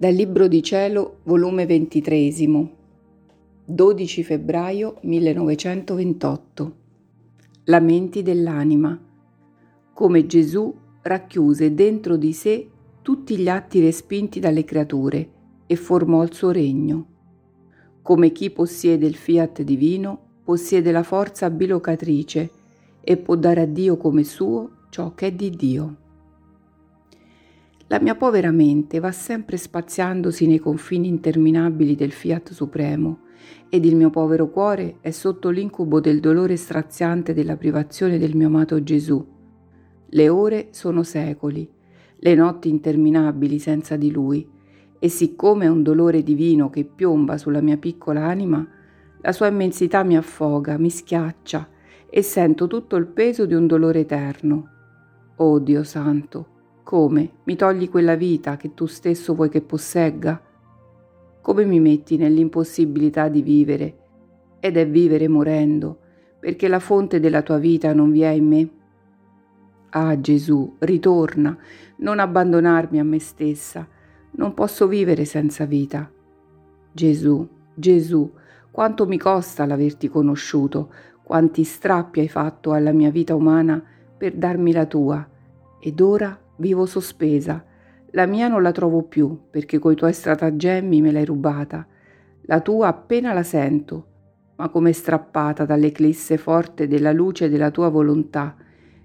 Dal Libro di Cielo, volume 23, 12 febbraio 1928. Lamenti dell'anima. Come Gesù racchiuse dentro di sé tutti gli atti respinti dalle creature e formò il suo regno. Come chi possiede il fiat divino possiede la forza bilocatrice e può dare a Dio come suo ciò che è di Dio. La mia povera mente va sempre spaziandosi nei confini interminabili del fiat supremo ed il mio povero cuore è sotto l'incubo del dolore straziante della privazione del mio amato Gesù. Le ore sono secoli, le notti interminabili senza di lui, e siccome è un dolore divino che piomba sulla mia piccola anima, la sua immensità mi affoga, mi schiaccia e sento tutto il peso di un dolore eterno. Oh Dio santo, come mi togli quella vita che tu stesso vuoi che possegga? Come mi metti nell'impossibilità di vivere? Ed è vivere morendo, perché la fonte della tua vita non vi è in me. Ah Gesù, ritorna, non abbandonarmi a me stessa, non posso vivere senza vita. Gesù, Gesù, quanto mi costa l'averti conosciuto, quanti strappi hai fatto alla mia vita umana per darmi la tua, ed ora vivo sospesa. La mia non la trovo più perché coi tuoi stratagemmi me l'hai rubata. La tua appena la sento, ma come strappata dall'eclisse forte della luce della tua volontà,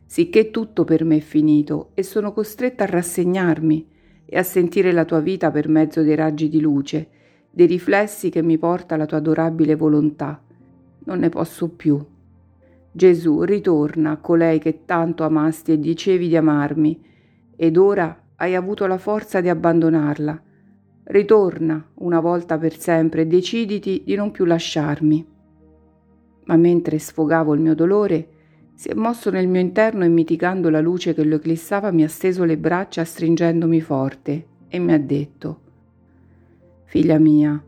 sicché tutto per me è finito e sono costretta a rassegnarmi e a sentire la tua vita per mezzo dei raggi di luce, dei riflessi che mi porta la tua adorabile volontà. Non ne posso più. Gesù, ritorna a colei che tanto amasti e dicevi di amarmi, ed ora hai avuto la forza di abbandonarla. Ritorna una volta per sempre e deciditi di non più lasciarmi. Ma mentre sfogavo il mio dolore, si è mosso nel mio interno e mitigando la luce che lo eclissava mi ha steso le braccia stringendomi forte e mi ha detto Figlia mia,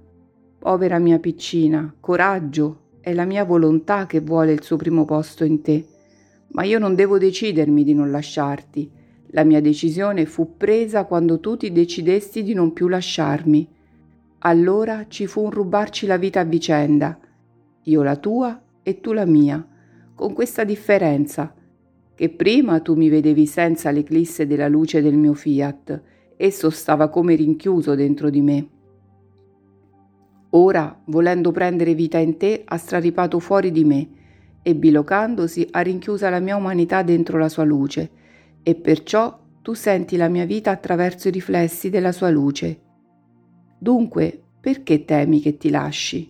povera mia piccina, coraggio, è la mia volontà che vuole il suo primo posto in te, ma io non devo decidermi di non lasciarti, la mia decisione fu presa quando tu ti decidesti di non più lasciarmi. Allora ci fu un rubarci la vita a vicenda, io la tua e tu la mia, con questa differenza, che prima tu mi vedevi senza l'eclisse della luce del mio fiat, esso stava come rinchiuso dentro di me. Ora, volendo prendere vita in te, ha straripato fuori di me e bilocandosi ha rinchiusa la mia umanità dentro la sua luce, e perciò tu senti la mia vita attraverso i riflessi della sua luce. Dunque, perché temi che ti lasci?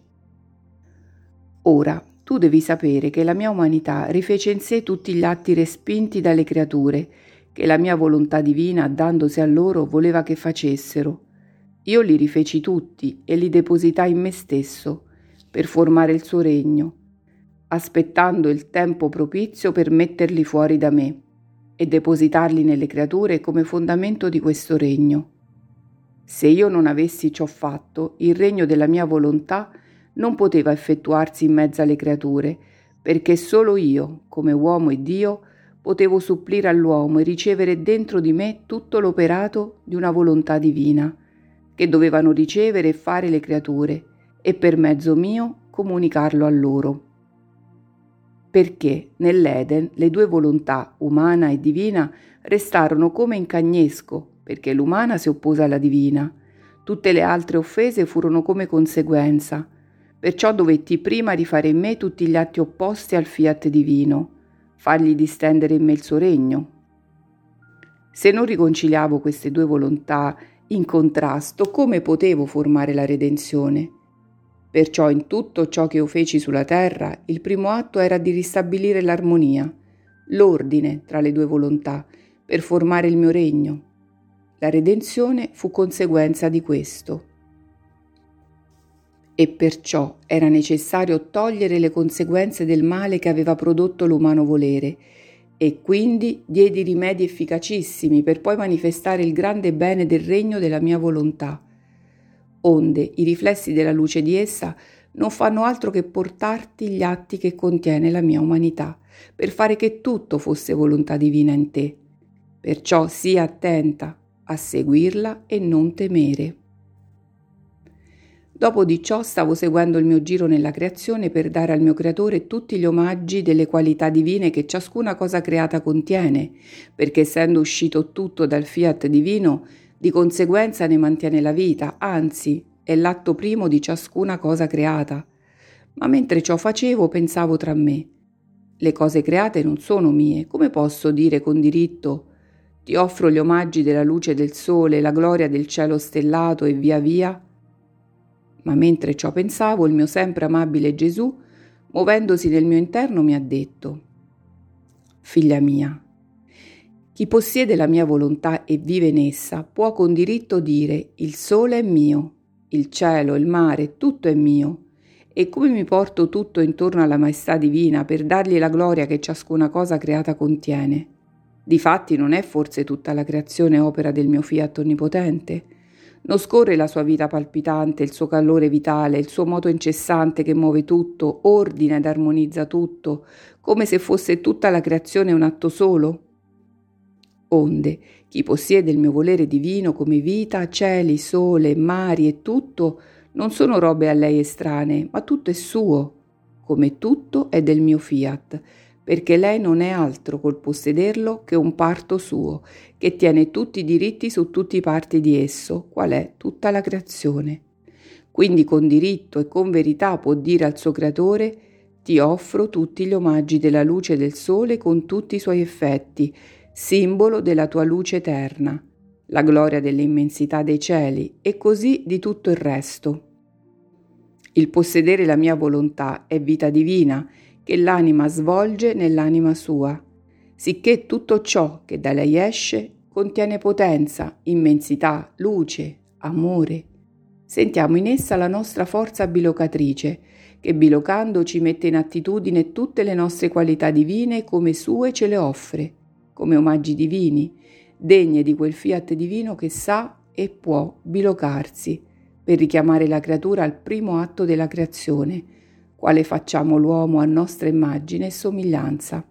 Ora, tu devi sapere che la mia umanità rifece in sé tutti gli atti respinti dalle creature, che la mia volontà divina, dandosi a loro, voleva che facessero. Io li rifeci tutti e li depositai in me stesso, per formare il suo regno, aspettando il tempo propizio per metterli fuori da me e depositarli nelle creature come fondamento di questo regno. Se io non avessi ciò fatto, il regno della mia volontà non poteva effettuarsi in mezzo alle creature, perché solo io, come uomo e Dio, potevo supplire all'uomo e ricevere dentro di me tutto l'operato di una volontà divina, che dovevano ricevere e fare le creature, e per mezzo mio comunicarlo a loro perché nell'Eden le due volontà, umana e divina, restarono come in cagnesco, perché l'umana si oppose alla divina. Tutte le altre offese furono come conseguenza. Perciò dovetti prima rifare in me tutti gli atti opposti al fiat divino, fargli distendere in me il suo regno. Se non riconciliavo queste due volontà in contrasto, come potevo formare la redenzione? Perciò in tutto ciò che io feci sulla terra, il primo atto era di ristabilire l'armonia, l'ordine tra le due volontà, per formare il mio regno. La redenzione fu conseguenza di questo. E perciò era necessario togliere le conseguenze del male che aveva prodotto l'umano volere, e quindi diedi rimedi efficacissimi per poi manifestare il grande bene del regno della mia volontà onde i riflessi della luce di essa non fanno altro che portarti gli atti che contiene la mia umanità, per fare che tutto fosse volontà divina in te. Perciò sii attenta a seguirla e non temere. Dopo di ciò stavo seguendo il mio giro nella creazione per dare al mio creatore tutti gli omaggi delle qualità divine che ciascuna cosa creata contiene, perché essendo uscito tutto dal fiat divino, di conseguenza ne mantiene la vita, anzi è l'atto primo di ciascuna cosa creata. Ma mentre ciò facevo pensavo tra me, le cose create non sono mie, come posso dire con diritto ti offro gli omaggi della luce del sole, la gloria del cielo stellato e via via? Ma mentre ciò pensavo, il mio sempre amabile Gesù, muovendosi nel mio interno, mi ha detto, Figlia mia, chi possiede la mia volontà e vive in essa può con diritto dire il sole è mio, il cielo, il mare, tutto è mio. E come mi porto tutto intorno alla maestà divina per dargli la gloria che ciascuna cosa creata contiene? Difatti non è forse tutta la creazione opera del mio fiat onnipotente? Non scorre la sua vita palpitante, il suo calore vitale, il suo moto incessante che muove tutto, ordina ed armonizza tutto, come se fosse tutta la creazione un atto solo? Onde, chi possiede il mio volere divino come vita, cieli, sole, mari e tutto, non sono robe a lei estranee, ma tutto è suo, come tutto è del mio fiat, perché lei non è altro col possederlo che un parto suo, che tiene tutti i diritti su tutti i parti di esso, qual è tutta la creazione. Quindi con diritto e con verità può dire al suo creatore ti offro tutti gli omaggi della luce del sole con tutti i suoi effetti, simbolo della tua luce eterna, la gloria dell'immensità dei cieli e così di tutto il resto. Il possedere la mia volontà è vita divina, che l'anima svolge nell'anima sua, sicché tutto ciò che da lei esce contiene potenza, immensità, luce, amore. Sentiamo in essa la nostra forza bilocatrice, che bilocando ci mette in attitudine tutte le nostre qualità divine come sue ce le offre, come omaggi divini, degne di quel fiat divino che sa e può bilocarsi per richiamare la creatura al primo atto della creazione, quale facciamo l'uomo a nostra immagine e somiglianza.